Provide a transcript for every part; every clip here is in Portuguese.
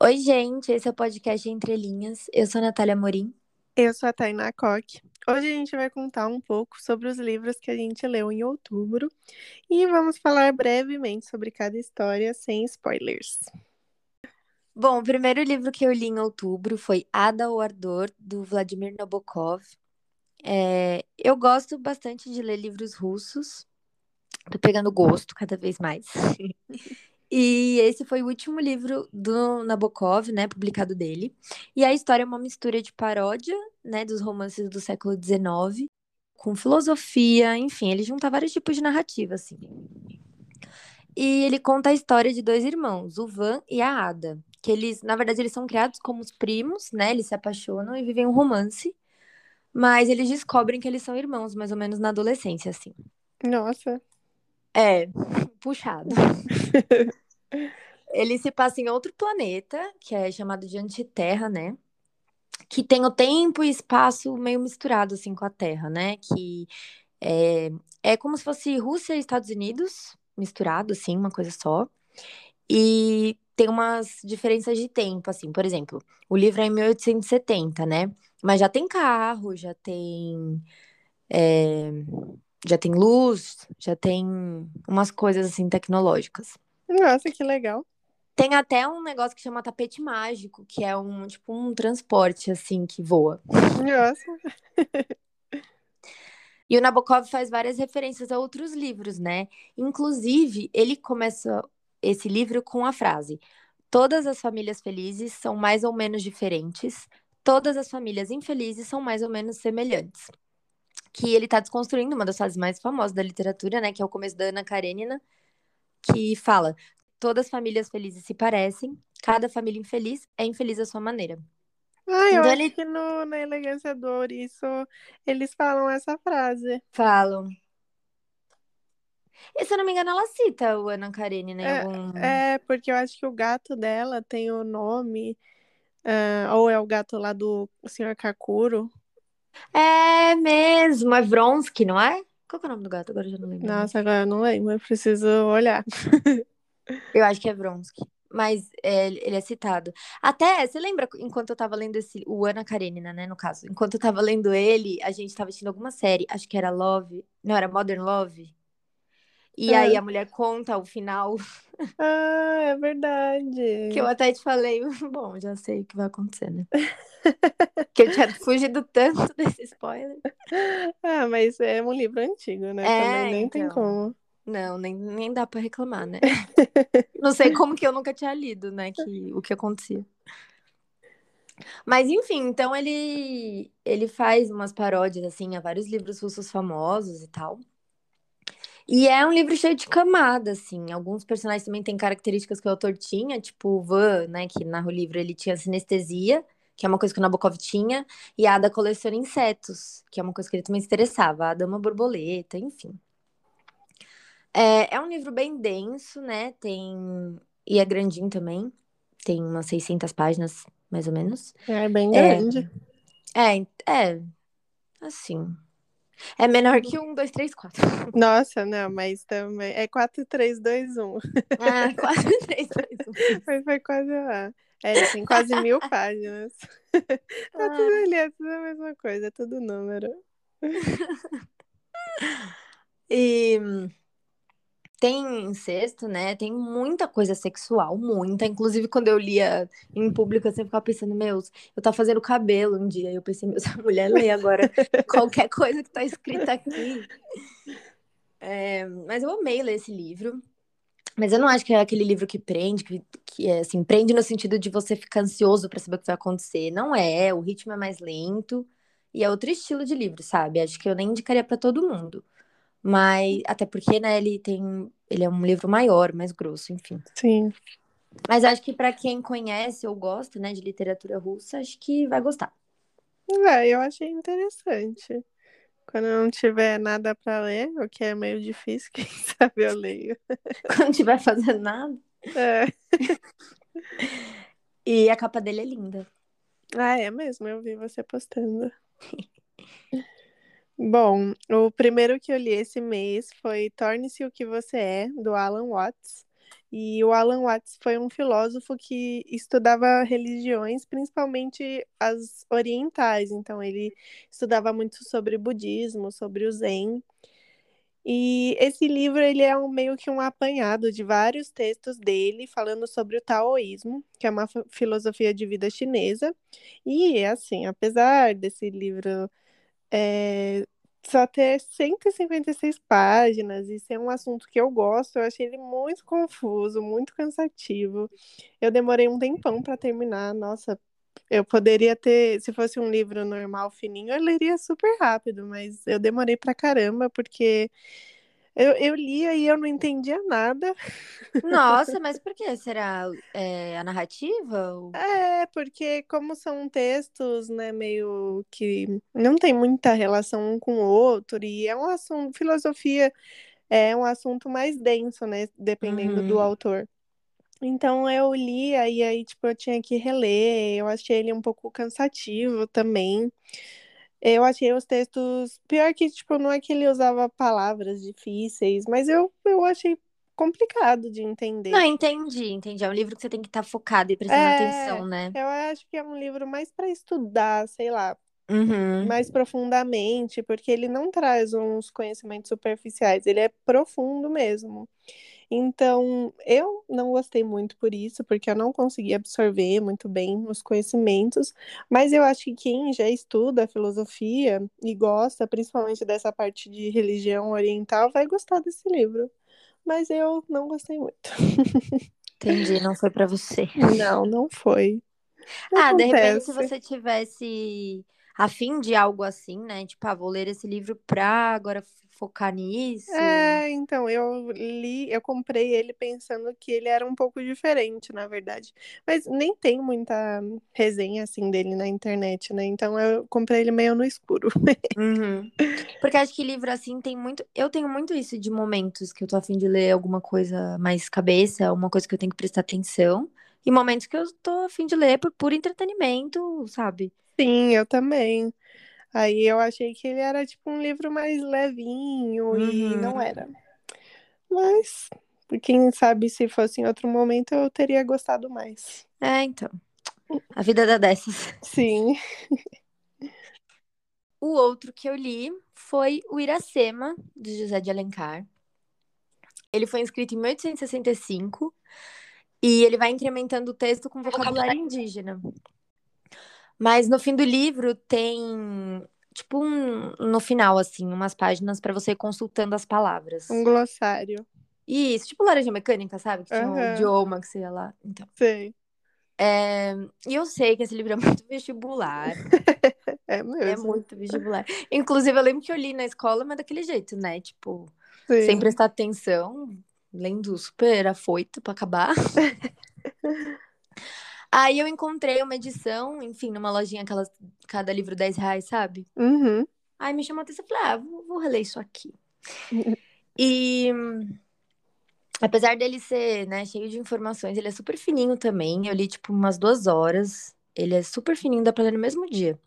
Oi, gente, esse é o podcast Entre Linhas. Eu sou a Natália Morim. Eu sou a Tainá Coque. Hoje a gente vai contar um pouco sobre os livros que a gente leu em outubro e vamos falar brevemente sobre cada história sem spoilers. Bom, o primeiro livro que eu li em outubro foi Ada o Ardor, do Vladimir Nabokov. É, eu gosto bastante de ler livros russos. Tô pegando gosto cada vez mais. E esse foi o último livro do Nabokov, né, publicado dele. E a história é uma mistura de paródia, né, dos romances do século XIX, com filosofia, enfim, ele junta vários tipos de narrativa, assim. E ele conta a história de dois irmãos, o Van e a Ada, que eles, na verdade, eles são criados como os primos, né, eles se apaixonam e vivem um romance, mas eles descobrem que eles são irmãos, mais ou menos na adolescência, assim. Nossa. É, puxado. Ele se passa em outro planeta, que é chamado de Antiterra, né? Que tem o tempo e espaço meio misturado, assim, com a Terra, né? Que é, é como se fosse Rússia e Estados Unidos misturado, assim, uma coisa só. E tem umas diferenças de tempo, assim. Por exemplo, o livro é em 1870, né? Mas já tem carro, já tem... É, já tem luz, já tem umas coisas, assim, tecnológicas. Nossa, que legal. Tem até um negócio que chama tapete mágico, que é um tipo um transporte assim que voa. Nossa. e o Nabokov faz várias referências a outros livros, né? Inclusive, ele começa esse livro com a frase: Todas as famílias felizes são mais ou menos diferentes, todas as famílias infelizes são mais ou menos semelhantes. Que ele está desconstruindo uma das frases mais famosas da literatura, né? Que é o começo da Ana Karenina, que fala: todas as famílias felizes se parecem, cada família infeliz é infeliz à sua maneira. Ah, eu então, acho ele... que no, na Elegância do Ouriço eles falam essa frase. Falam. E se eu não me engano, ela cita o Ana Karenina? É, algum... é, porque eu acho que o gato dela tem o nome. Uh, ou é o gato lá do Sr. Kakuro. É mesmo, é Vronsky, não é? Qual é o nome do gato? Agora eu já não lembro. Nossa, agora eu não lembro, eu preciso olhar. eu acho que é Vronsky. Mas é, ele é citado. Até, você lembra, enquanto eu tava lendo esse, o Ana Karenina, né, no caso. Enquanto eu tava lendo ele, a gente tava assistindo alguma série, acho que era Love. Não, era Modern Love. E é. aí a mulher conta o final. Ah, é verdade. Que eu até te falei, bom, já sei o que vai acontecer, né? que eu tinha fugido tanto desse spoiler. Ah, mas é um livro antigo, né? É, Também nem então... tem como. Não, nem, nem dá para reclamar, né? Não sei como que eu nunca tinha lido, né? Que, o que acontecia. Mas enfim, então ele ele faz umas paródias assim a vários livros russos famosos e tal. E é um livro cheio de camadas, assim. Alguns personagens também têm características que o autor tinha, tipo o Van, né, que narra o livro, ele tinha sinestesia, que é uma coisa que o Nabokov tinha, e a Ada coleciona insetos, que é uma coisa que ele também se interessava, a Dama Borboleta, enfim. É, é um livro bem denso, né? Tem. E é grandinho também. Tem umas 600 páginas, mais ou menos. É bem grande. É, é, é assim, é menor que um, dois, três, quatro. Nossa, não, mas também. É 4, 3, 2, 1. Ah, 4, 3, 2, 1. Foi, foi quase lá. É, tem quase mil páginas. tá ah. tudo ali, é tudo a mesma coisa, é tudo número. e tem incesto, né? Tem muita coisa sexual, muita. Inclusive, quando eu lia em público, eu sempre ficava pensando, meus, eu tava fazendo cabelo um dia. E eu pensei, meu, essa mulher lê agora qualquer coisa que tá escrita aqui. É, mas eu amei ler esse livro. Mas eu não acho que é aquele livro que prende, que, que é assim, prende no sentido de você ficar ansioso para saber o que vai acontecer. Não é, o ritmo é mais lento e é outro estilo de livro, sabe? Acho que eu nem indicaria para todo mundo. Mas até porque, né, ele tem, ele é um livro maior, mais grosso, enfim. Sim. Mas acho que para quem conhece ou gosta, né, de literatura russa, acho que vai gostar. É, eu achei interessante. Quando não tiver nada para ler, o que é meio difícil, quem sabe eu leio. Quando não tiver fazendo nada. É. e a capa dele é linda. Ah, é mesmo, eu vi você postando. Bom, o primeiro que eu li esse mês foi Torne-se o que você é, do Alan Watts. E o Alan Watts foi um filósofo que estudava religiões, principalmente as orientais. Então, ele estudava muito sobre budismo, sobre o Zen. E esse livro ele é um, meio que um apanhado de vários textos dele falando sobre o taoísmo, que é uma filosofia de vida chinesa. E assim, apesar desse livro é, só ter 156 páginas e ser um assunto que eu gosto, eu achei ele muito confuso, muito cansativo. Eu demorei um tempão para terminar. Nossa, eu poderia ter, se fosse um livro normal, fininho, eu leria super rápido, mas eu demorei pra caramba, porque eu, eu lia e eu não entendia nada. Nossa, mas por que? Será é, a narrativa? É, porque como são textos, né, meio que não tem muita relação um com o outro, e é um assunto, filosofia é um assunto mais denso, né, dependendo do Uhum. autor. Então eu lia e aí, tipo, eu tinha que reler, eu achei ele um pouco cansativo também. Eu achei os textos. Pior que, tipo, não é que ele usava palavras difíceis, mas eu, eu achei complicado de Não, entender. entendi, entendi. É um livro que você tem que estar focado e prestando É, atenção, né? eu acho que é um livro mais para estudar, sei lá, Uhum. mais profundamente, porque ele não traz uns conhecimentos superficiais, ele é profundo mesmo. Então, eu não gostei muito por isso, porque eu não consegui absorver muito bem os conhecimentos, mas eu acho que quem já estuda filosofia e gosta, principalmente dessa parte de religião oriental, vai gostar desse livro. Mas eu não gostei muito. Entendi, não foi pra você. Não, não foi. Ah, de repente, se Acontece. você tivesse afim de algo assim, né? Tipo, ah, vou ler esse livro pra agora focar nisso. É, então, eu li, eu comprei ele pensando que ele era um pouco diferente, na verdade. Mas nem tem muita resenha assim dele na internet, né? Então eu comprei ele meio no escuro. Uhum. Porque acho que livro assim tem muito. Eu tenho muito isso de momentos que eu tô afim de ler alguma coisa mais cabeça, uma coisa que eu tenho que prestar atenção. E momentos que eu tô afim de ler por puro entretenimento, sabe? Sim, eu também. Aí eu achei que ele era tipo um livro mais levinho e não Uhum. era. Mas, quem sabe se fosse em outro momento eu teria gostado mais. É, então. A vida dá dessas. Sim. O outro que eu li foi o Iracema, de José de Alencar. Ele foi escrito em 1865 e ele vai incrementando o texto com vocabulário indígena. Mas no fim do livro tem, tipo, um, no final, assim, umas páginas para você ir consultando as palavras. Um glossário. Isso, tipo laranja mecânica, sabe? Que tinha o Aham, idioma que você ia lá. Então. sei. É... E eu sei que esse livro é muito vestibular. É É mesmo. muito vestibular. Inclusive, eu lembro que eu li na escola, mas daquele jeito, né? Tipo, Sim. sem prestar atenção, lendo super afoito pra acabar. Aí eu encontrei uma edição, enfim, numa lojinha, aquelas, cada livro 10 reais, sabe? Uhum. Aí me chamou a atenção e falei, ah, vou, vou reler isso aqui. E apesar dele ser, né, cheio de informações, ele é super fininho também. Eu li, tipo, umas duas horas. Ele é super fininho, dá pra ler no mesmo dia.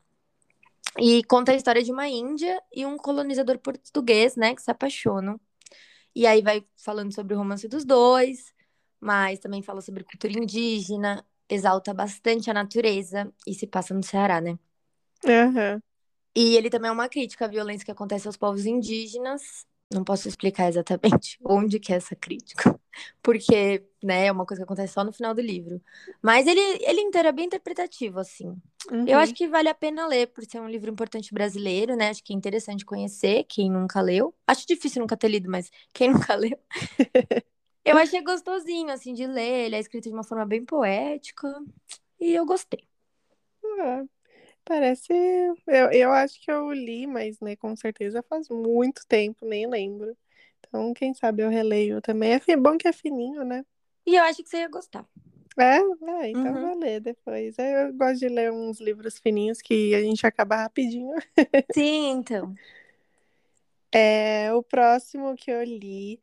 E conta a história de uma índia e um colonizador português, né, que se apaixonam. E aí vai falando sobre o romance dos dois, mas também fala sobre cultura indígena, exalta bastante a natureza e se passa no Ceará, né? Aham. E ele também é uma crítica à violência que acontece aos povos indígenas. Não posso explicar exatamente onde que é essa crítica, porque, né, é uma coisa que acontece só no final do livro. Mas ele, ele inteiro é bem interpretativo, assim. Eu Uhum. acho que vale a pena ler, por ser um livro importante brasileiro, né? Acho que é interessante conhecer, quem nunca leu. Acho difícil nunca ter lido, mas quem nunca leu. Eu achei gostosinho, assim, de ler. Ele é escrito de uma forma bem poética. E eu gostei. Ah, parece. Eu, eu acho que eu li, mas, né, com certeza faz muito tempo, nem lembro. Então, quem sabe eu releio também. É bom que é fininho, né? E eu acho que você ia gostar. É, é, então Uhum. vou ler depois. Eu gosto de ler uns livros fininhos que a gente acaba rapidinho. Sim, então. É, o próximo que eu li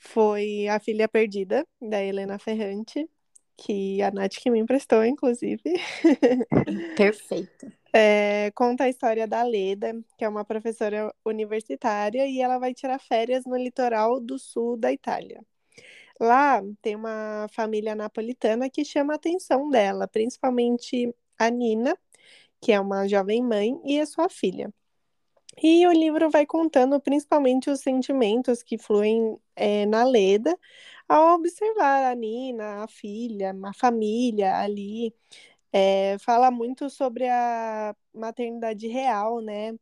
foi A Filha Perdida, da Helena Ferrante, que a Nath que me emprestou, inclusive. Perfeito. É, conta a história da Leda, que é uma professora universitária, e ela vai tirar férias no litoral do sul da Itália. Lá tem uma família napolitana que chama a atenção dela, principalmente a Nina, que é uma jovem mãe, e a sua filha. E o livro vai contando principalmente os sentimentos que fluem é, na Leda ao observar a Nina, a filha, a família ali. É, fala muito sobre a maternidade real, né?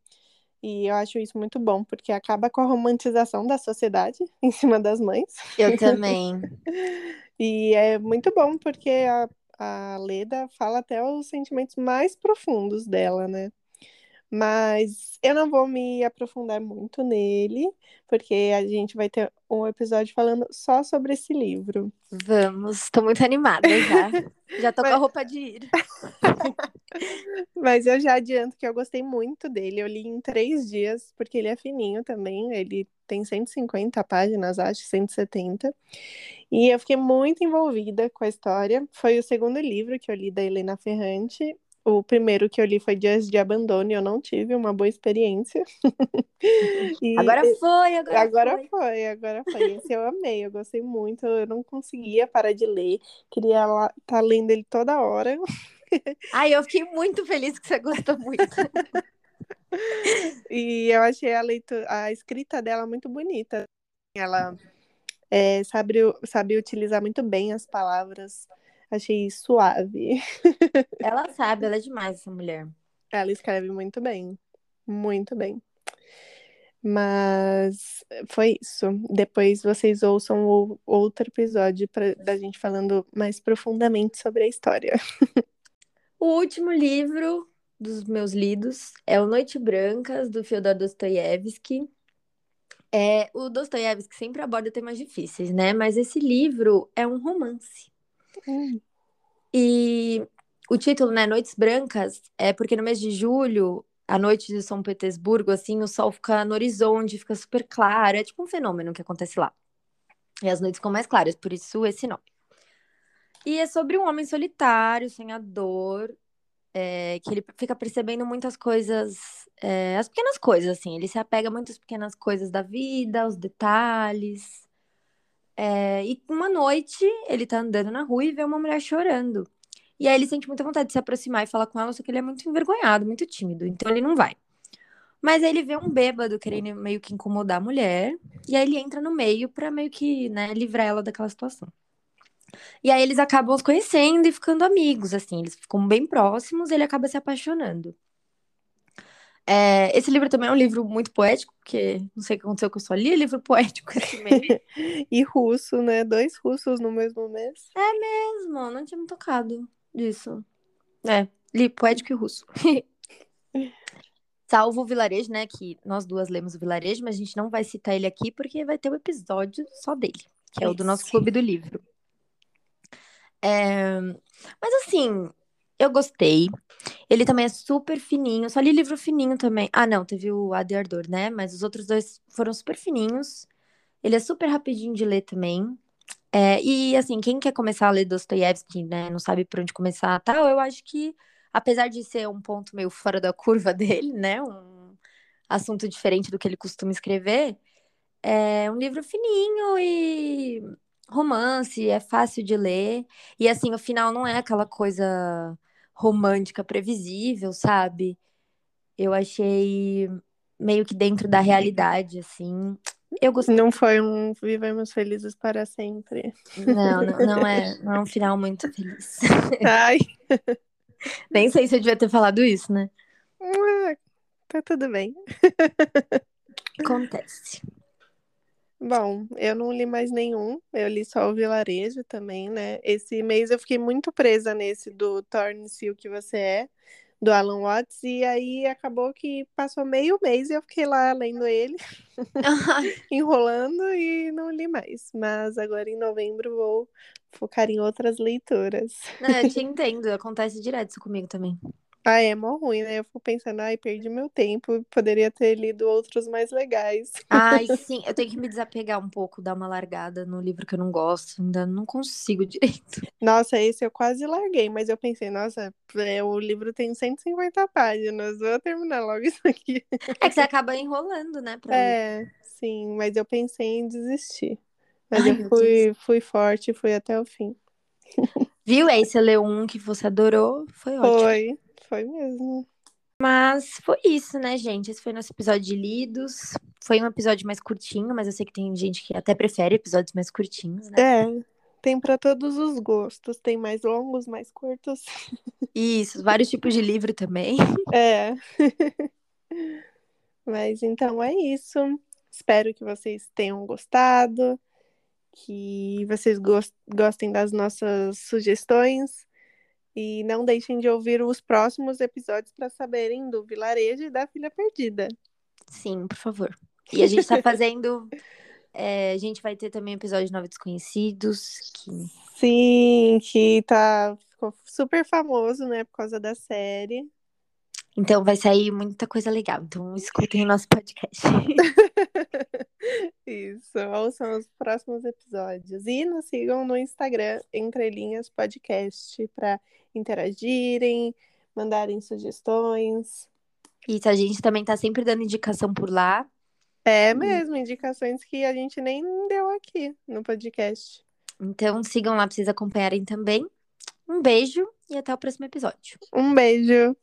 E eu acho isso muito bom, porque acaba com a romantização da sociedade em cima das mães. Eu também. e é muito bom, porque a, a Leda fala até os sentimentos mais profundos dela, né? Mas eu não vou me aprofundar muito nele, porque a gente vai ter um episódio falando só sobre esse livro. Vamos, estou muito animada já. já tô Mas... com a roupa de ir. Mas eu já adianto que eu gostei muito dele. Eu li em três dias, porque ele é fininho também. Ele tem 150 páginas, acho, 170. E eu fiquei muito envolvida com a história. Foi o segundo livro que eu li da Helena Ferrante. O primeiro que eu li foi Dias de Abandono e eu não tive uma boa experiência. e agora foi, agora, agora foi. foi. Agora foi. Esse eu amei, eu gostei muito. Eu não conseguia parar de ler. Queria estar tá lendo ele toda hora. Ai, eu fiquei muito feliz que você gostou muito. e eu achei a leitura, a escrita dela muito bonita. Ela é, sabe, sabe utilizar muito bem as palavras Achei suave. Ela sabe, ela é demais, essa mulher. Ela escreve muito bem. Muito bem. Mas foi isso. Depois vocês ouçam o outro episódio pra, da gente falando mais profundamente sobre a história. O último livro dos meus lidos é O Noite Brancas, do Fyodor Dostoiévski. É, o Dostoiévski sempre aborda temas difíceis, né? Mas esse livro é um romance. Hum. E o título, né, Noites Brancas, é porque no mês de julho, a noite de São Petersburgo, assim, o sol fica no horizonte, fica super claro, é tipo um fenômeno que acontece lá. E as noites ficam mais claras, por isso esse nome. E é sobre um homem solitário, sonhador, é, que ele fica percebendo muitas coisas, é, as pequenas coisas, assim. Ele se apega a muitas pequenas coisas da vida, aos detalhes. É, e uma noite ele tá andando na rua e vê uma mulher chorando. E aí ele sente muita vontade de se aproximar e falar com ela, só que ele é muito envergonhado, muito tímido, então ele não vai. Mas aí ele vê um bêbado querendo meio que incomodar a mulher, e aí ele entra no meio pra meio que, né, livrar ela daquela situação. E aí eles acabam se conhecendo e ficando amigos, assim, eles ficam bem próximos ele acaba se apaixonando. É, esse livro também é um livro muito poético, porque não sei o que aconteceu que eu só li livro poético esse mês. e russo, né? Dois russos no mesmo mês. É mesmo, não tinha me tocado disso. É, li poético e russo. Salvo o Vilarejo, né? Que nós duas lemos o Vilarejo, mas a gente não vai citar ele aqui porque vai ter um episódio só dele, que é Isso. o do nosso clube do livro. É... Mas assim, eu gostei. Ele também é super fininho. Só li livro fininho também. Ah, não, teve o Ade Ardor, né? Mas os outros dois foram super fininhos. Ele é super rapidinho de ler também. É, e assim, quem quer começar a ler Dostoiévski, né, não sabe por onde começar, tal, eu acho que apesar de ser um ponto meio fora da curva dele, né, um assunto diferente do que ele costuma escrever, é um livro fininho e romance, é fácil de ler. E assim, o final não é aquela coisa romântica previsível, sabe? Eu achei meio que dentro da realidade, assim. Eu gostei. Não foi um vivemos felizes para sempre. Não, não, não é, não é um final muito feliz. Ai. Nem sei se eu devia ter falado isso, né? Ah, tá tudo bem. Acontece. Bom, eu não li mais nenhum, eu li só o Vilarejo também, né? Esse mês eu fiquei muito presa nesse do Torne-se o que você é, do Alan Watts, e aí acabou que passou meio mês e eu fiquei lá lendo ele, enrolando e não li mais. Mas agora em novembro vou focar em outras leituras. Não, eu te entendo, acontece direto isso comigo também. Ah, é mó ruim, né? Eu fico pensando, ai, perdi meu tempo, poderia ter lido outros mais legais. Ai, sim, eu tenho que me desapegar um pouco, dar uma largada no livro que eu não gosto, ainda não consigo direito. Nossa, esse eu quase larguei, mas eu pensei, nossa, é, o livro tem 150 páginas, vou terminar logo isso aqui. É que você acaba enrolando, né? é, ler. sim, mas eu pensei em desistir. Mas Ai, eu fui, fui forte, fui até o fim. Viu? Aí você leu um que você adorou, foi ótimo. Foi, foi mesmo. Mas foi isso, né, gente? Esse foi nosso episódio de lidos. Foi um episódio mais curtinho, mas eu sei que tem gente que até prefere episódios mais curtinhos, né? É, tem para todos os gostos. Tem mais longos, mais curtos. Isso, vários tipos de livro também. É. Mas então é isso. Espero que vocês tenham gostado, que vocês gos- gostem das nossas sugestões e não deixem de ouvir os próximos episódios para saberem do vilarejo e da filha perdida. Sim, por favor. E a gente tá fazendo. é, a gente vai ter também episódio de Nove Desconhecidos, que Sim, que tá ficou super famoso, né, por causa da série. Então vai sair muita coisa legal. Então escutem o nosso podcast. Isso, ouçam os próximos episódios. E nos sigam no Instagram, Entre Linhas Podcast, para interagirem, mandarem sugestões. Isso, a gente também tá sempre dando indicação por lá. É mesmo, indicações que a gente nem deu aqui no podcast. Então sigam lá pra vocês acompanharem também. Um beijo e até o próximo episódio. Um beijo!